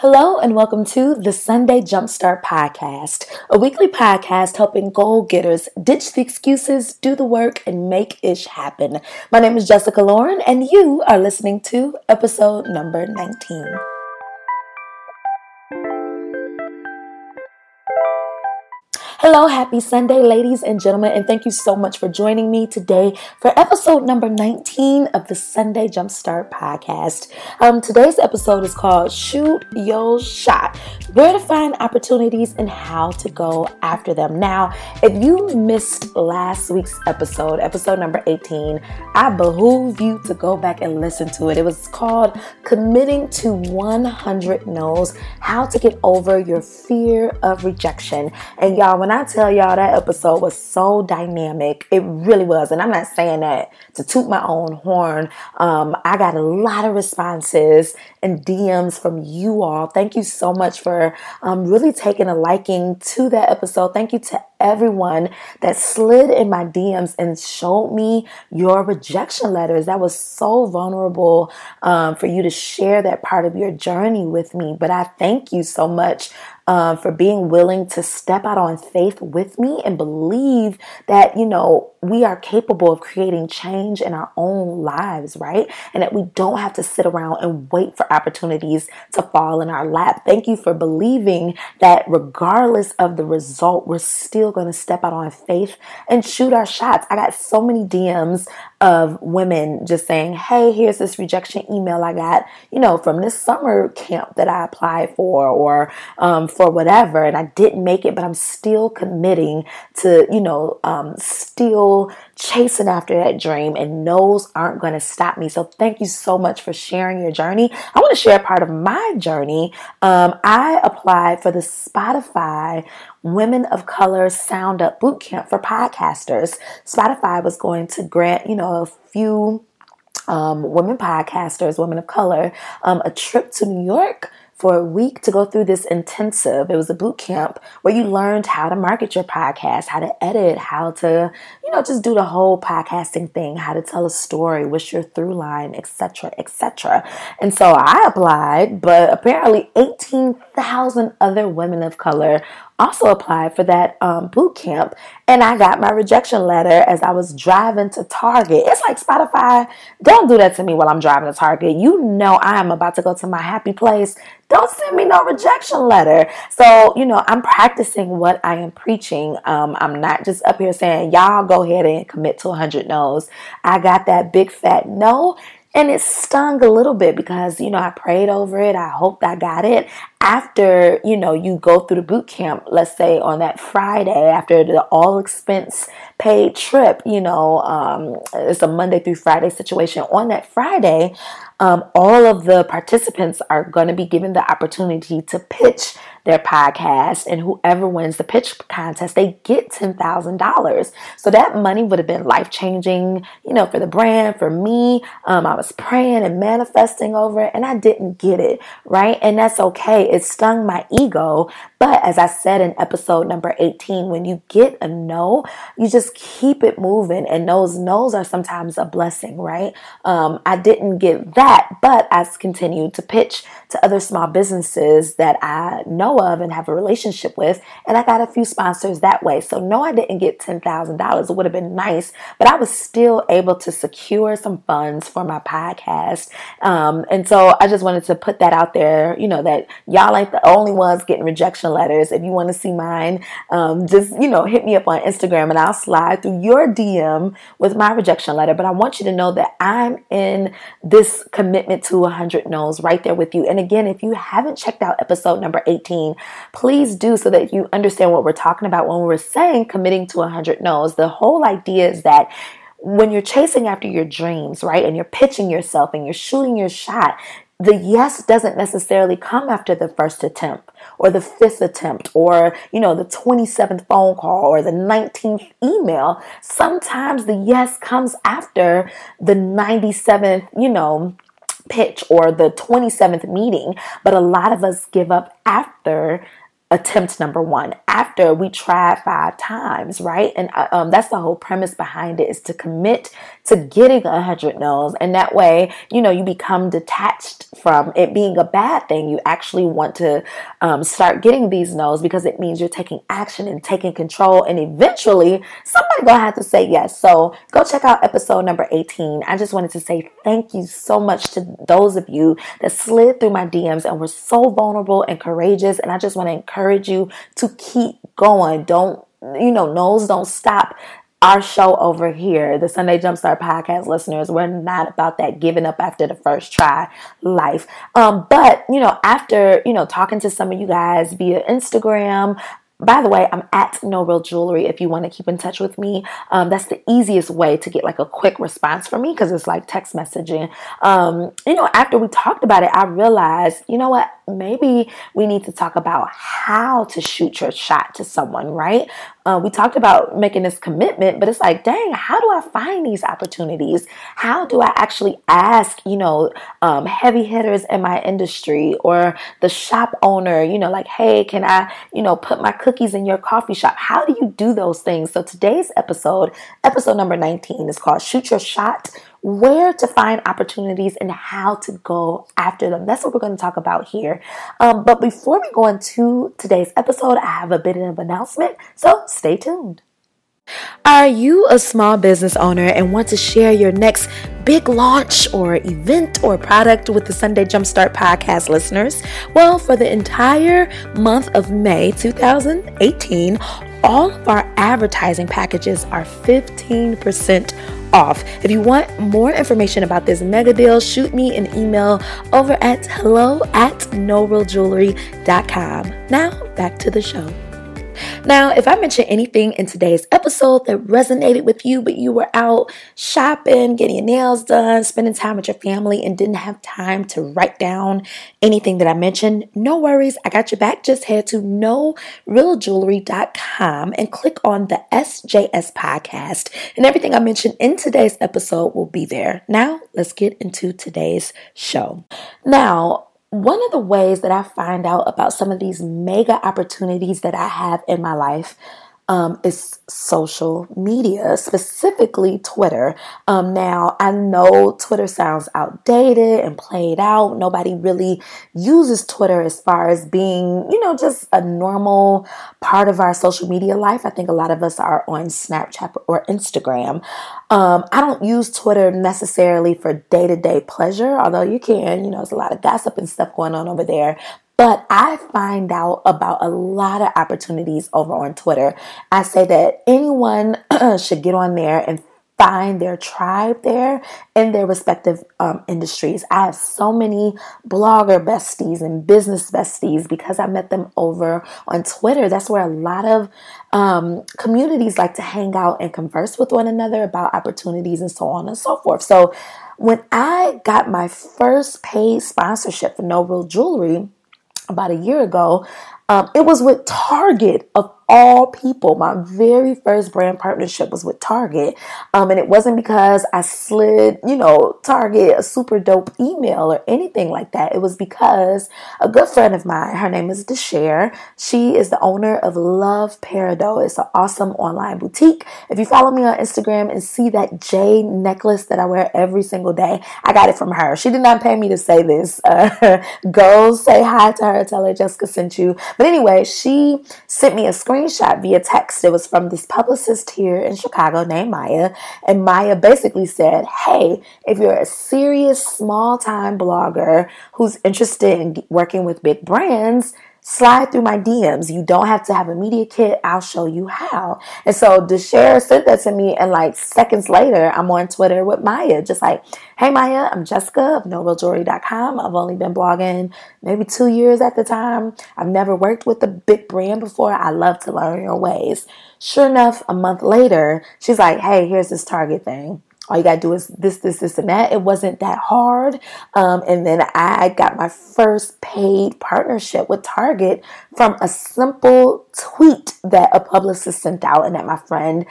Hello and welcome to the Sunday Jumpstart Podcast, a weekly podcast helping goal getters ditch the excuses, do the work, and make ish happen. My name is Jessica Lauren, and you are listening to episode number 19. Hello, happy Sunday, ladies and gentlemen, and thank you so much for joining me today for episode number 19 of the Sunday Jumpstart podcast. Um, today's episode is called Shoot Your Shot Where to Find Opportunities and How to Go After Them. Now, if you missed last week's episode, episode number 18, I behoove you to go back and listen to it. It was called Committing to 100 No's How to Get Over Your Fear of Rejection. And y'all, when when I tell y'all that episode was so dynamic, it really was. And I'm not saying that to toot my own horn. Um, I got a lot of responses and DMs from you all. Thank you so much for um, really taking a liking to that episode. Thank you to everyone that slid in my DMs and showed me your rejection letters. That was so vulnerable um, for you to share that part of your journey with me. But I thank you so much uh, for being willing to step out on faith with me and believe that, you know, we are capable of creating change in our own lives, right? And that we don't have to sit around and wait for opportunities to fall in our lap. Thank you for believing that regardless of the result, we're still going to step out on faith and shoot our shots. I got so many DMs of women just saying, Hey, here's this rejection email I got, you know, from this summer camp that I applied for or um, for whatever. And I didn't make it, but I'm still committing to, you know, um, still chasing after that dream and no's aren't going to stop me. So thank you so much for sharing your journey. I want to share part of my journey. Um, I applied for the Spotify Women of Color Sound Up Bootcamp for podcasters. Spotify was going to grant, you know, a few um, women podcasters, women of color, um, a trip to New York for a week to go through this intensive. It was a boot camp where you learned how to market your podcast, how to edit, how to, you know, just do the whole podcasting thing, how to tell a story, what's your through line, etc., etc. And so I applied, but apparently 18,000 other women of color also applied for that um, boot camp and I got my rejection letter as I was driving to Target. It's like Spotify, don't do that to me while I'm driving to Target. You know I am about to go to my happy place. Don't send me no rejection letter. So, you know, I'm practicing what I am preaching. Um, I'm not just up here saying, y'all go ahead and commit to 100 no's. I got that big fat no and it stung a little bit because, you know, I prayed over it. I hoped I got it. After, you know, you go through the boot camp, let's say on that Friday, after the all expense paid trip, you know, um, it's a Monday through Friday situation. On that Friday, um, all of the participants are going to be given the opportunity to pitch their podcast, and whoever wins the pitch contest, they get $10,000. So that money would have been life changing, you know, for the brand, for me. Um, I was praying and manifesting over it, and I didn't get it, right? And that's okay. It stung my ego. But as I said in episode number 18, when you get a no, you just keep it moving, and those no's are sometimes a blessing, right? Um, I didn't get that, but I continued to pitch to other small businesses that I know of and have a relationship with, and I got a few sponsors that way. So, no, I didn't get $10,000. It would have been nice, but I was still able to secure some funds for my podcast. Um, and so, I just wanted to put that out there, you know, that y'all ain't the only ones getting rejection letters. If you want to see mine, um, just, you know, hit me up on Instagram and I'll slide through your DM with my rejection letter. But I want you to know that I'm in this commitment to 100 no's right there with you. And again, if you haven't checked out episode number 18, please do so that you understand what we're talking about when we're saying committing to 100 no's. The whole idea is that when you're chasing after your dreams, right, and you're pitching yourself and you're shooting your shot, the yes doesn't necessarily come after the first attempt or the fifth attempt or you know the 27th phone call or the 19th email sometimes the yes comes after the 97th you know pitch or the 27th meeting, but a lot of us give up after attempt number one after we tried five times, right? And uh, um, that's the whole premise behind it is to commit to getting a hundred no's, and that way, you know, you become detached from it being a bad thing. You actually want to um, start getting these no's because it means you're taking action and taking control, and eventually, somebody gonna have to say yes. So go check out episode number 18. I just wanted to say thank you so much to those of you that slid through my DMs and were so vulnerable and courageous, and I just want to encourage encourage you to keep going. Don't, you know, nose don't stop our show over here, the Sunday Jumpstart podcast listeners, we're not about that giving up after the first try life. Um, but you know, after you know, talking to some of you guys via Instagram, by the way, I'm at No Real Jewelry if you want to keep in touch with me. Um, that's the easiest way to get like a quick response from me because it's like text messaging. Um, you know, after we talked about it, I realized, you know what? maybe we need to talk about how to shoot your shot to someone, right? Uh, we talked about making this commitment, but it's like, dang, how do I find these opportunities? How do I actually ask, you know, um, heavy hitters in my industry or the shop owner, you know, like, hey, can I, you know, put my cookies in your coffee shop? How do you do those things? So today's episode, episode number 19, is called Shoot Your Shot where to find opportunities and how to go after them. That's what we're going to talk about here. Um, but before we go into today's episode, I have a bit of an announcement, so stay tuned. Are you a small business owner and want to share your next big launch or event or product with the Sunday Jumpstart podcast listeners? Well, for the entire month of May 2018, all of our advertising packages are 15% off. If you want more information about this mega deal, shoot me an email over at hello at norealjewelry.com. Now, back to the show. Now, if I mention anything in today's episode that resonated with you, but you were out shopping, getting your nails done, spending time with your family, and didn't have time to write down anything that I mentioned, no worries. I got your back. Just head to norealjewelry.com and click on the SJS podcast, and everything I mentioned in today's episode will be there. Now, let's get into today's show. Now, one of the ways that I find out about some of these mega opportunities that I have in my life um, is social media, specifically Twitter. Um, now, I know Twitter sounds outdated and played out. Nobody really uses Twitter as far as being, you know, just a normal part of our social media life. I think a lot of us are on Snapchat or Instagram. Um, I don't use Twitter necessarily for day to day pleasure, although you can, you know, there's a lot of gossip and stuff going on over there. But I find out about a lot of opportunities over on Twitter. I say that anyone should get on there and find their tribe there in their respective um, industries. I have so many blogger besties and business besties because I met them over on Twitter. That's where a lot of um, communities like to hang out and converse with one another about opportunities and so on and so forth. So when I got my first paid sponsorship for No Real Jewelry, about a year ago, um, it was with Target of all people. My very first brand partnership was with Target. Um, and it wasn't because I slid, you know, Target a super dope email or anything like that. It was because a good friend of mine, her name is Deshare. She is the owner of Love Peridot. It's an awesome online boutique. If you follow me on Instagram and see that jade necklace that I wear every single day, I got it from her. She did not pay me to say this. Uh, go say hi to her. Tell her Jessica sent you. But anyway, she sent me a screenshot via text. It was from this publicist here in Chicago named Maya. And Maya basically said, Hey, if you're a serious small time blogger who's interested in working with big brands, slide through my DMs. You don't have to have a media kit. I'll show you how. And so Deshare sent that to me, and like seconds later, I'm on Twitter with Maya, just like, hey Maya, I'm Jessica of NoRealJewelry.com. I've only been blogging maybe two years at the time. I've never worked with a big brand before. I love to learn your ways. Sure enough, a month later, she's like, hey, here's this Target thing all you gotta do is this, this, this, and that. It wasn't that hard. Um, and then I got my first paid partnership with Target from a simple tweet that a publicist sent out and that my friend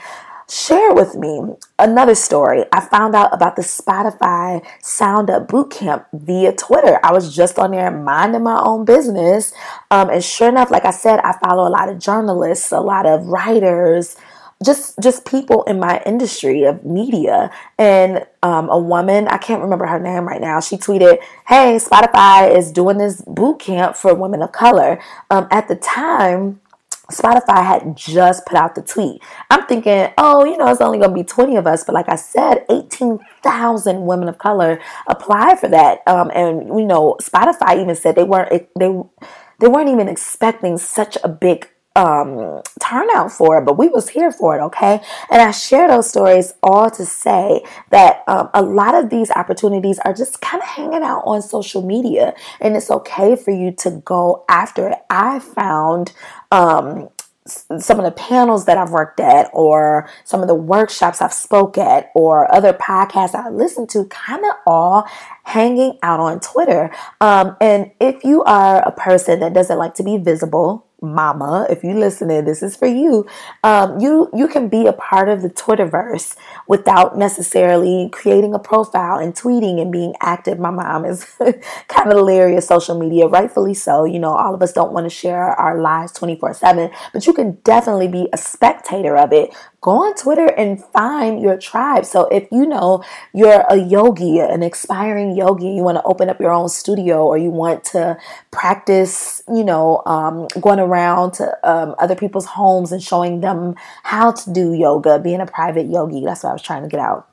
share with me another story. I found out about the Spotify Sound Up Bootcamp via Twitter. I was just on there minding my own business. Um, and sure enough, like I said, I follow a lot of journalists, a lot of writers, just just people in my industry of media and um, a woman i can't remember her name right now she tweeted hey spotify is doing this boot camp for women of color um, at the time Spotify had just put out the tweet. I'm thinking, oh, you know, it's only going to be 20 of us. But like I said, 18,000 women of color applied for that. Um, and, you know, Spotify even said they weren't, they, they weren't even expecting such a big um, turnout for it, but we was here for it, okay? And I share those stories all to say that um, a lot of these opportunities are just kind of hanging out on social media, and it's okay for you to go after it. I found um, some of the panels that I've worked at, or some of the workshops I've spoke at, or other podcasts I listen to, kind of all hanging out on Twitter. Um, and if you are a person that doesn't like to be visible, mama, if you listening, this is for you. Um, you you can be a part of the Twitterverse without necessarily creating a profile and tweeting and being active. My mom is kind of hilarious social media, rightfully so. You know, all of us don't want to share our lives 24 7, but you can definitely be a spectator of it go on Twitter and find your tribe. So if you know you're a yogi, an aspiring yogi, you want to open up your own studio or you want to practice, you know, um, going around to um, other people's homes and showing them how to do yoga, being a private yogi. That's what I was trying to get out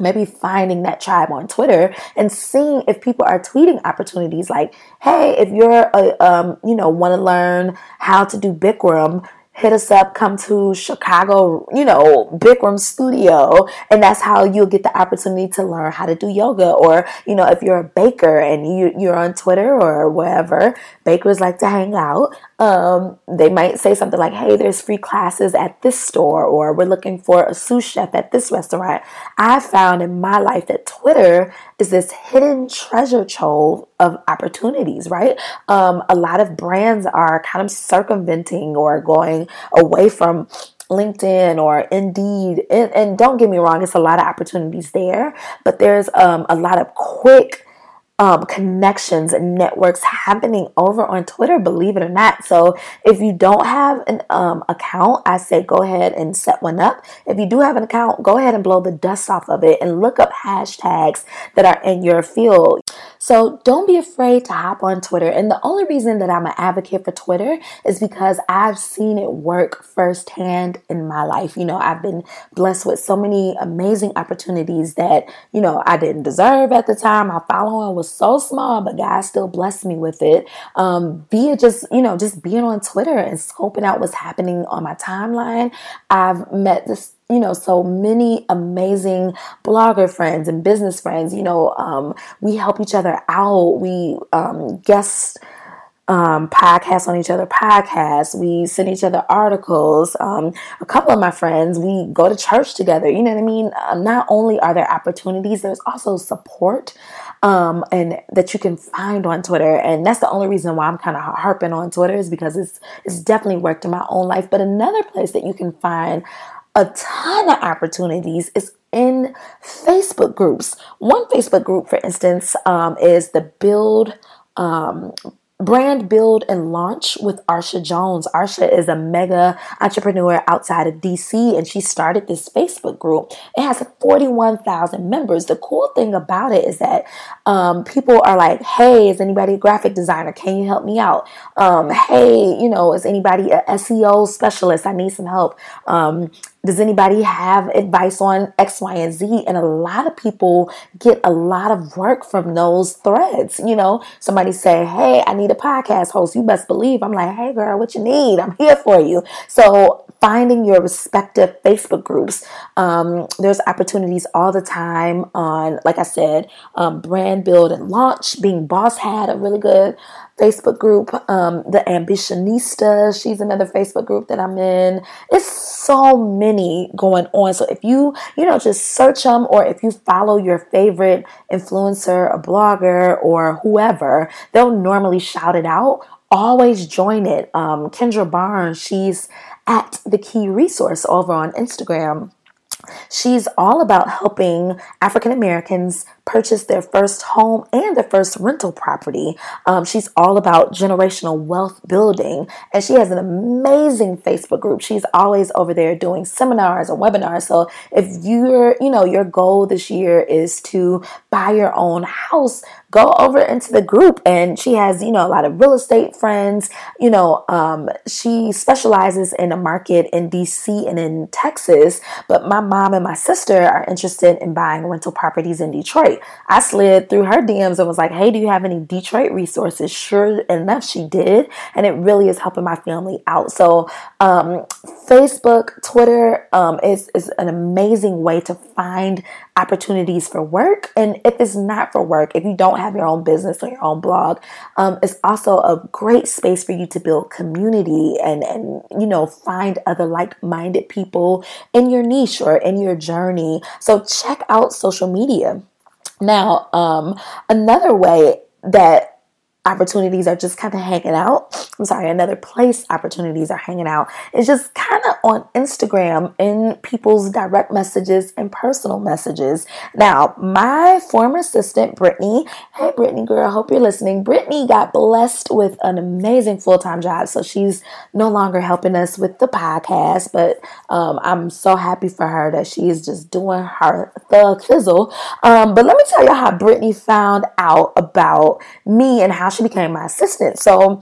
maybe finding that tribe on Twitter and seeing if people are tweeting opportunities like, hey, if you're a, um, you know, want to learn how to do Bikram, hit us up, come to Chicago, you know, Bikram studio. And that's how you'll get the opportunity to learn how to do yoga. Or, you know, if you're a baker and you, you're on Twitter or wherever, bakers like to hang out. Um, they might say something like, hey, there's free classes at this store, or we're looking for a sous chef at this restaurant. I found in my life that Twitter is this hidden treasure trove of opportunities, right? Um, a lot of brands are kind of circumventing or going away from LinkedIn or Indeed. And, and, don't get me wrong, it's a lot of opportunities there, but there's um, a lot of quick um, connections and networks happening over on Twitter, believe it or not. So if you don't have an um, account, I say go ahead and set one up. If you do have an account, go ahead and blow the dust off of it and look up hashtags that are in your field. So don't be afraid to hop on Twitter. And the only reason that I'm an advocate for Twitter is because I've seen it work firsthand in my life. You know, I've been blessed with so many amazing opportunities that, you know, I didn't deserve at the time. My following was so small, but God still blessed me with it. Um, via just, you know, just being on Twitter and scoping out what's happening on my timeline. I've met this you know, so many amazing blogger friends and business friends. You know, um, we help each other out. We um, guest um, podcasts on each other podcasts. We send each other articles. Um, a couple of my friends, we go to church together. You know what I mean? Uh, not only are there opportunities, there's also support um, and that you can find on Twitter. And that's the only reason why I'm kind of harping on Twitter is because it's it's definitely worked in my own life. But another place that you can find a ton of opportunities is in Facebook groups. One Facebook group, for instance, um, is the Build um, Brand Build and Launch with Arsha Jones. Arsha is a mega entrepreneur outside of DC and she started this Facebook group. It has 41,000 members. The cool thing about it is that um, people are like, hey, is anybody a graphic designer? Can you help me out? Um, hey, you know, is anybody a SEO specialist? I need some help. Um, does anybody have advice on X, Y, and Z? And a lot of people get a lot of work from those threads. You know, somebody say, Hey, I need a podcast host. You best believe I'm like, Hey, girl, what you need? I'm here for you. So finding your respective Facebook groups. Um, there's opportunities all the time on, like I said, um, brand build and launch. Being Boss had a really good Facebook group. Um, the Ambitionista, she's another Facebook group that I'm in. It's so many going on. So if you, you know, just search them or if you follow your favorite influencer, a blogger, or whoever, they'll normally shout it out. Always join it. Um, Kendra Barnes, she's at the key resource over on Instagram. She's all about helping African Americans purchase their first home and their first rental property. Um, she's all about generational wealth building, and she has an amazing Facebook group. She's always over there doing seminars and webinars. So if you're, you know, your goal this year is to buy your own house, go over into the group and she has you know a lot of real estate friends you know um, she specializes in a market in dc and in texas but my mom and my sister are interested in buying rental properties in detroit i slid through her dms and was like hey do you have any detroit resources sure enough she did and it really is helping my family out so um, facebook twitter um, is, is an amazing way to find opportunities for work. And if it's not for work, if you don't have your own business or your own blog, um, it's also a great space for you to build community and, and, you know, find other like minded people in your niche or in your journey. So check out social media. Now, um, another way that opportunities are just kind of hanging out. I'm sorry, another place opportunities are hanging out It's just kind of on Instagram in people's direct messages and personal messages. Now, my former assistant, Brittany, hey, Brittany girl, hope you're listening. Brittany got blessed with an amazing full time job, so she's no longer helping us with the podcast, but um, I'm so happy for her that she is just doing her the fizzle. Um, but let me tell you how Brittany found out about me and how she became my assistant. So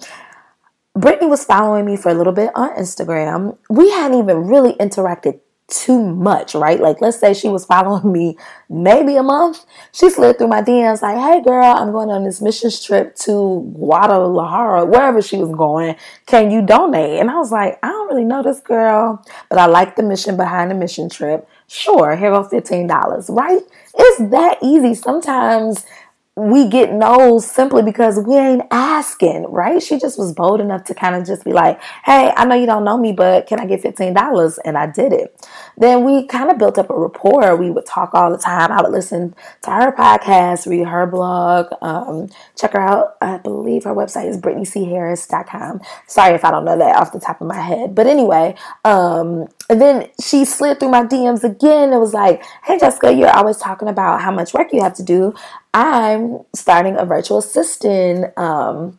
Brittany was following me for a little bit on Instagram. We hadn't even really interacted too much, right? Like, let's say she was following me maybe a month. She slid through my DMs like, hey, girl, I'm going on this missions trip to Guadalajara, wherever she was going. Can you donate? And I was like, I don't really know this girl, but I like the mission behind the mission trip. Sure, here go $15, right? It's that easy. Sometimes we get no's simply because we ain't asking, right? She just was bold enough to kind of just be like, hey, I know you don't know me, but can I get $15? And I did it. Then we kind of built up a rapport. We would talk all the time. I would listen to her podcast, read her blog, um, check her out. I believe her website is brittanycharris.com. Sorry if I don't know that off the top of my head. But anyway, um, and then she slid through my DMs again. It was like, hey, Jessica, you're always talking about how much work you have to do. I'm starting a virtual assistant um,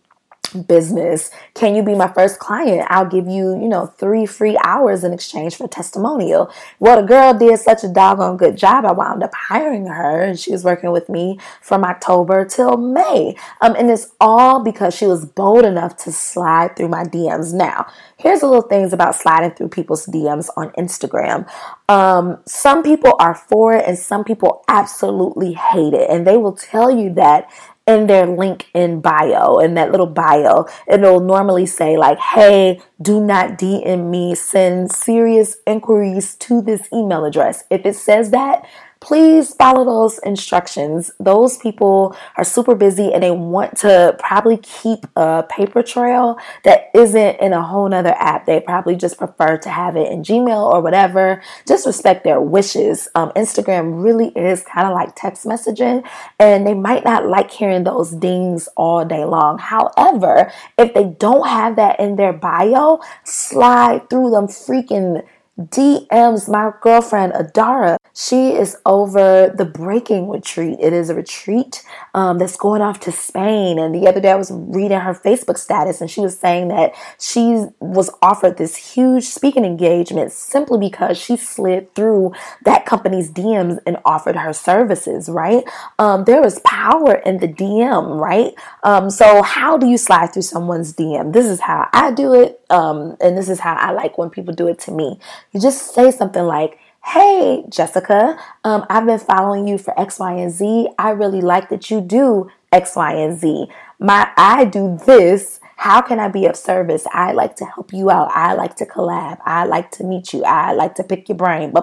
business. Can you be my first client? I'll give you, you know, three free hours in exchange for a testimonial. Well, the girl did such a doggone good job. I wound up hiring her and she was working with me from October till May. Um, and it's all because she was bold enough to slide through my DMs. Now, here's a little things about sliding through people's DMs on Instagram. Um, some people are for it and some people absolutely hate it. And they will tell you that in their link in bio, in that little bio. It'll normally say, like, hey, do not DM me, send serious inquiries to this email address. If it says that, please follow those instructions. Those people are super busy and they want to probably keep a paper trail that isn't in a whole nother app. They probably just prefer to have it in Gmail or whatever. Just respect their wishes. Um, Instagram really is kind of like text messaging and they might not like hearing those dings all day long. However, if they don't have that in their bio, slide through them freaking DMs my girlfriend Adara. She is over the breaking retreat. It is a retreat um, that's going off to Spain. And the other day I was reading her Facebook status and she was saying that she was offered this huge speaking engagement simply because she slid through that company's DMs and offered her services, right? Um, there is power in the DM, right? Um, so, how do you slide through someone's DM? This is how I do it. Um, and this is how I like when people do it to me. You just say something like, Hey, Jessica, um, I've been following you for X, Y, and Z. I really like that you do X, Y, and Z. My, I do this. How can I be of service? I like to help you out. I like to collab. I like to meet you. I like to pick your brain.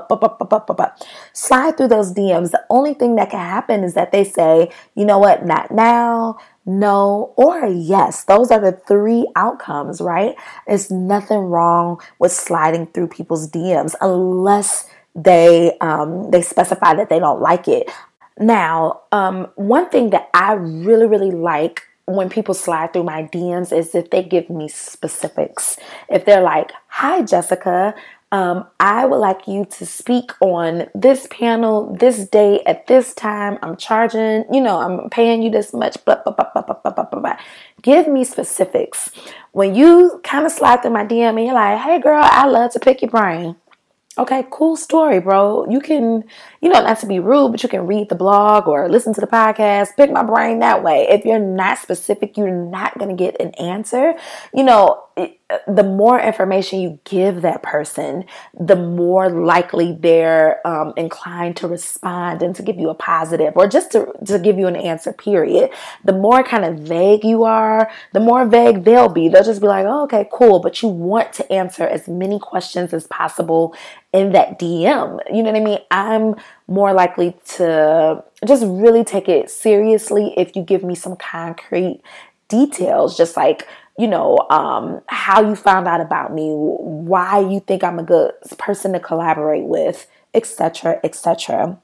Slide through those DMs. The only thing that can happen is that they say, you know what, not now no, or yes. Those are the three outcomes, right? There's nothing wrong with sliding through people's DMs unless they um, they specify that they don't like it. Now, um, one thing that I really really like when people slide through my DMs is if they give me specifics. If they're like, "Hi, Jessica." Um, I would like you to speak on this panel, this day, at this time. I'm charging, you know, I'm paying you this much, blah, blah, blah, blah, blah, blah, blah, blah. Give me specifics. When you kind of slide through my DM and you're like, hey, girl, I love to pick your brain. Okay, cool story, bro. You can, you know, not to be rude, but you can read the blog or listen to the podcast, pick my brain that way. If you're not specific, you're not going to get an answer. You know, the more information you give that person, the more likely they're um, inclined to respond and to give you a positive or just to, to give you an answer, period. The more kind of vague you are, the more vague they'll be. They'll just be like, oh, okay, cool. But you want to answer as many questions as possible in that DM. You know what I mean? I'm more likely to just really take it seriously if you give me some concrete details, just like, you know, um, how you found out about me, why you think I'm a good person to collaborate with, etc., etc.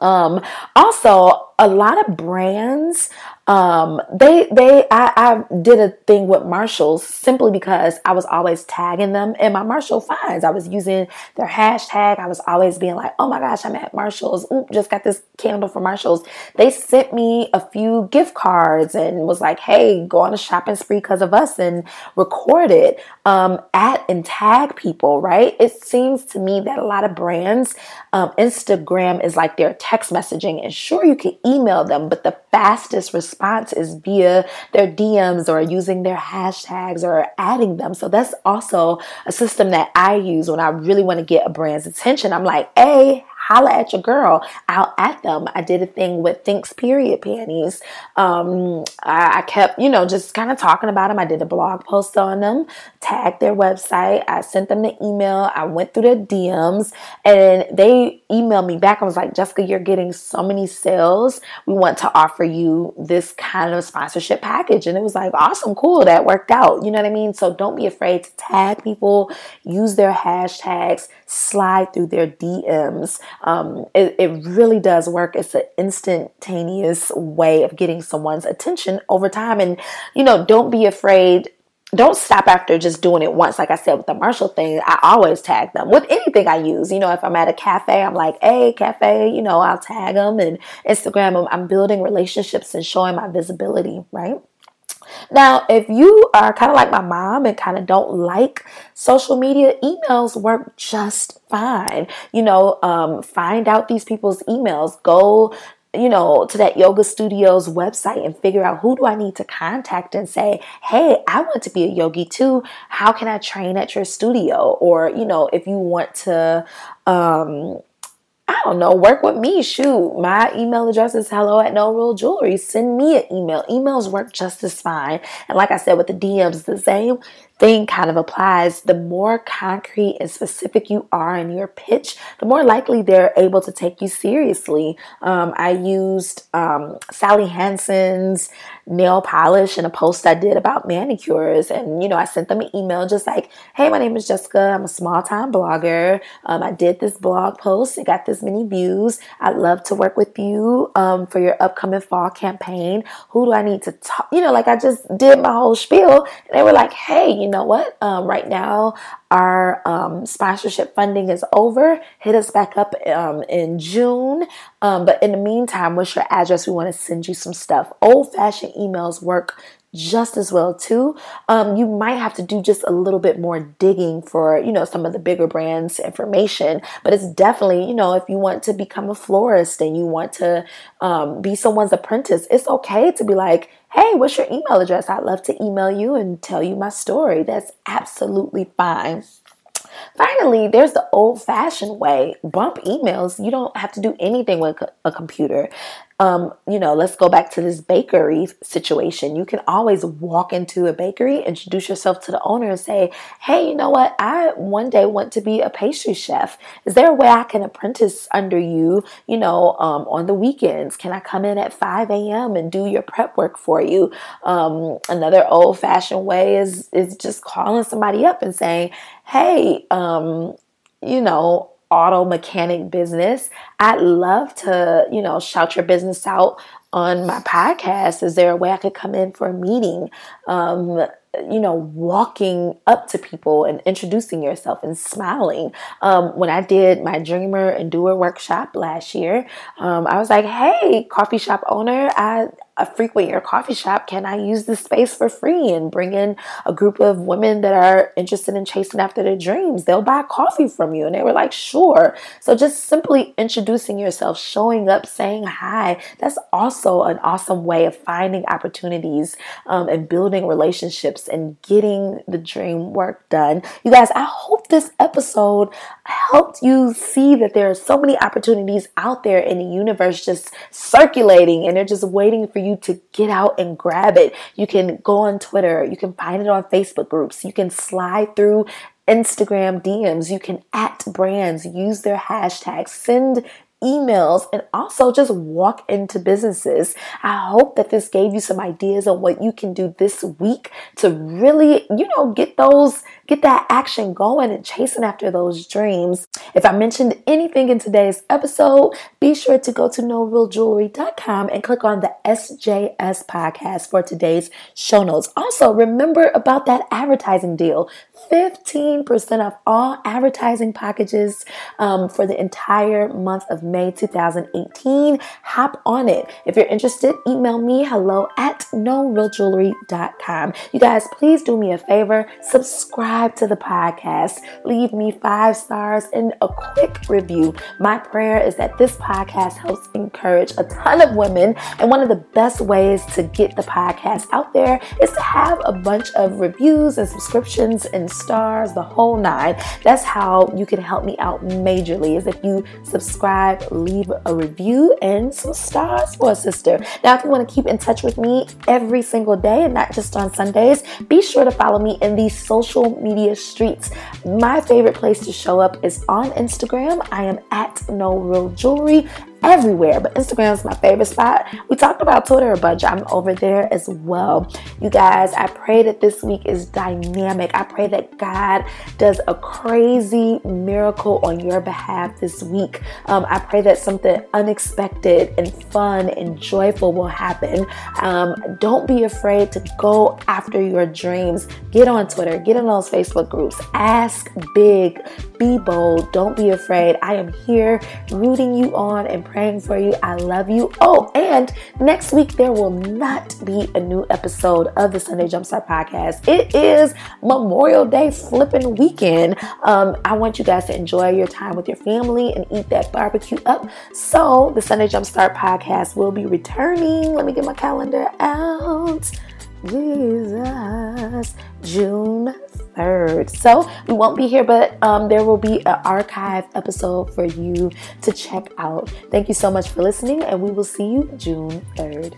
Um, also, a lot of brands um, they they I, I did a thing with Marshalls simply because I was always tagging them in my Marshall finds. I was using their hashtag. I was always being like, "Oh my gosh, I'm at Marshalls. Oop, just got this candle from Marshalls." They sent me a few gift cards and was like, "Hey, go on a shopping spree because of us and record it um, at and tag people." Right? It seems to me that a lot of brands, um, Instagram is like their text messaging, and sure you can email them, but the fastest response is via their DMs or using their hashtags or adding them. So that's also a system that I use when I really want to get a brand's attention. I'm like, hey, holla at your girl out at them. I did a thing with Thinx Period panties. Um, I, I kept, you know, just kind of talking about them. I did a blog post on them, tagged their website. I sent them the email. I went through their DMs and they emailed me back. I was like, Jessica, you're getting so many sales. We want to offer you this kind of sponsorship package. And it was like, awesome, cool. That worked out. You know what I mean? So don't be afraid to tag people, use their hashtags, slide through their DMs. Um, it, it really does work. It's an instantaneous way of getting someone's attention over time. And, you know, don't be afraid don't stop after just doing it once. Like I said with the Marshall thing, I always tag them with anything I use. You know, if I'm at a cafe, I'm like, hey, cafe, you know, I'll tag them and Instagram them. I'm building relationships and showing my visibility, right? Now, if you are kind of like my mom and kind of don't like social media, emails work just fine. You know, um, find out these people's emails. Go you know, to that yoga studio's website and figure out who do I need to contact and say, hey, I want to be a yogi too. How can I train at your studio? Or, you know, if you want to, um, I don't know, work with me. Shoot, my email address is hello at no real jewelry. Send me an email. Emails work just as fine. And like I said, with the DMs, the same thing kind of applies. The more concrete and specific you are in your pitch, the more likely they're able to take you seriously. Um, I used um, Sally Hansen's nail polish in a post I did about manicures. And, you know, I sent them an email just like, hey, my name is Jessica. I'm a small time blogger. Um, I did this blog post. It got this many views. I'd love to work with you um, for your upcoming fall campaign. Who do I need to talk? You know, like I just did my whole spiel. And they were like, hey, you know what? Um, right now, our um, sponsorship funding is over. Hit us back up um, in June. Um, but in the meantime, what's your address? We want to send you some stuff. Old fashioned emails work just as well too. Um, you might have to do just a little bit more digging for you know some of the bigger brands information, but it's definitely you know if you want to become a florist and you want to um, be someone's apprentice, it's okay to be like, hey, what's your email address? I'd love to email you and tell you my story. That's absolutely fine. Finally, there's the old fashioned way bump emails. You don't have to do anything with a computer um, you know, let's go back to this bakery situation. You can always walk into a bakery, introduce yourself to the owner, and say, Hey, you know what? I one day want to be a pastry chef. Is there a way I can apprentice under you, you know, um, on the weekends? Can I come in at 5 a.m. and do your prep work for you? Um, another old fashioned way is, is just calling somebody up and saying, Hey, um, you know, auto mechanic business, I'd love to, you know, shout your business out on my podcast. Is there a way I could come in for a meeting? Um, you know, walking up to people and introducing yourself and smiling. Um, when I did my dreamer and doer workshop last year, um, I was like, hey, coffee shop owner, I, a frequent your coffee shop, can I use this space for free and bring in a group of women that are interested in chasing after their dreams? They'll buy coffee from you. And they were like, sure. So just simply introducing yourself, showing up, saying hi, that's also an awesome way of finding opportunities um, and building relationships and getting the dream work done. You guys, I hope this episode helped you see that there are so many opportunities out there in the universe just circulating and they're just waiting for to get out and grab it. You can go on Twitter, you can find it on Facebook groups, you can slide through Instagram DMs, you can at brands, use their hashtags, send emails and also just walk into businesses. I hope that this gave you some ideas on what you can do this week to really, you know, get those get that action going and chasing after those dreams. If I mentioned anything in today's episode, be sure to go to norealjewelry.com and click on the SJS podcast for today's show notes. Also, remember about that advertising deal. 15% off all advertising packages um, for the entire month of May 2018. Hop on it. If you're interested, email me hello at norealjewelry.com. You guys, please do me a favor, subscribe to the podcast, leave me five stars and a quick review. My prayer is that this podcast helps encourage a ton of women, and one of the best ways to get the podcast out there is to have a bunch of reviews and subscriptions and stars, the whole nine. That's how you can help me out majorly is if you subscribe, leave a review and some stars for a sister. Now, if you want to keep in touch with me every single day and not just on Sundays, be sure to follow me in these social media streets. My favorite place to show up is on Instagram. I am at No Real Jewelry everywhere, but Instagram is my favorite spot. We talked about Twitter a bunch. I'm over there as well. You guys, I pray that this week is dynamic. I pray that God does a crazy miracle on your behalf this week. Um, I pray that something unexpected and fun and joyful will happen. Um, don't be afraid to go after your dreams. Get on Twitter, get in those Facebook groups, ask big, be bold, don't be afraid. I am here rooting you on and praying for you. I love you. Oh, and next week there will not be a new episode of the Sunday Jumpstart podcast. It is Memorial Day flipping weekend. Um, I want you guys to enjoy your time with your family and eat that barbecue up. So the Sunday Jumpstart podcast will be returning. Let me get my calendar out. Jesus, June 3rd. So we won't be here, but um, there will be an archive episode for you to check out. Thank you so much for listening, and we will see you June 3rd.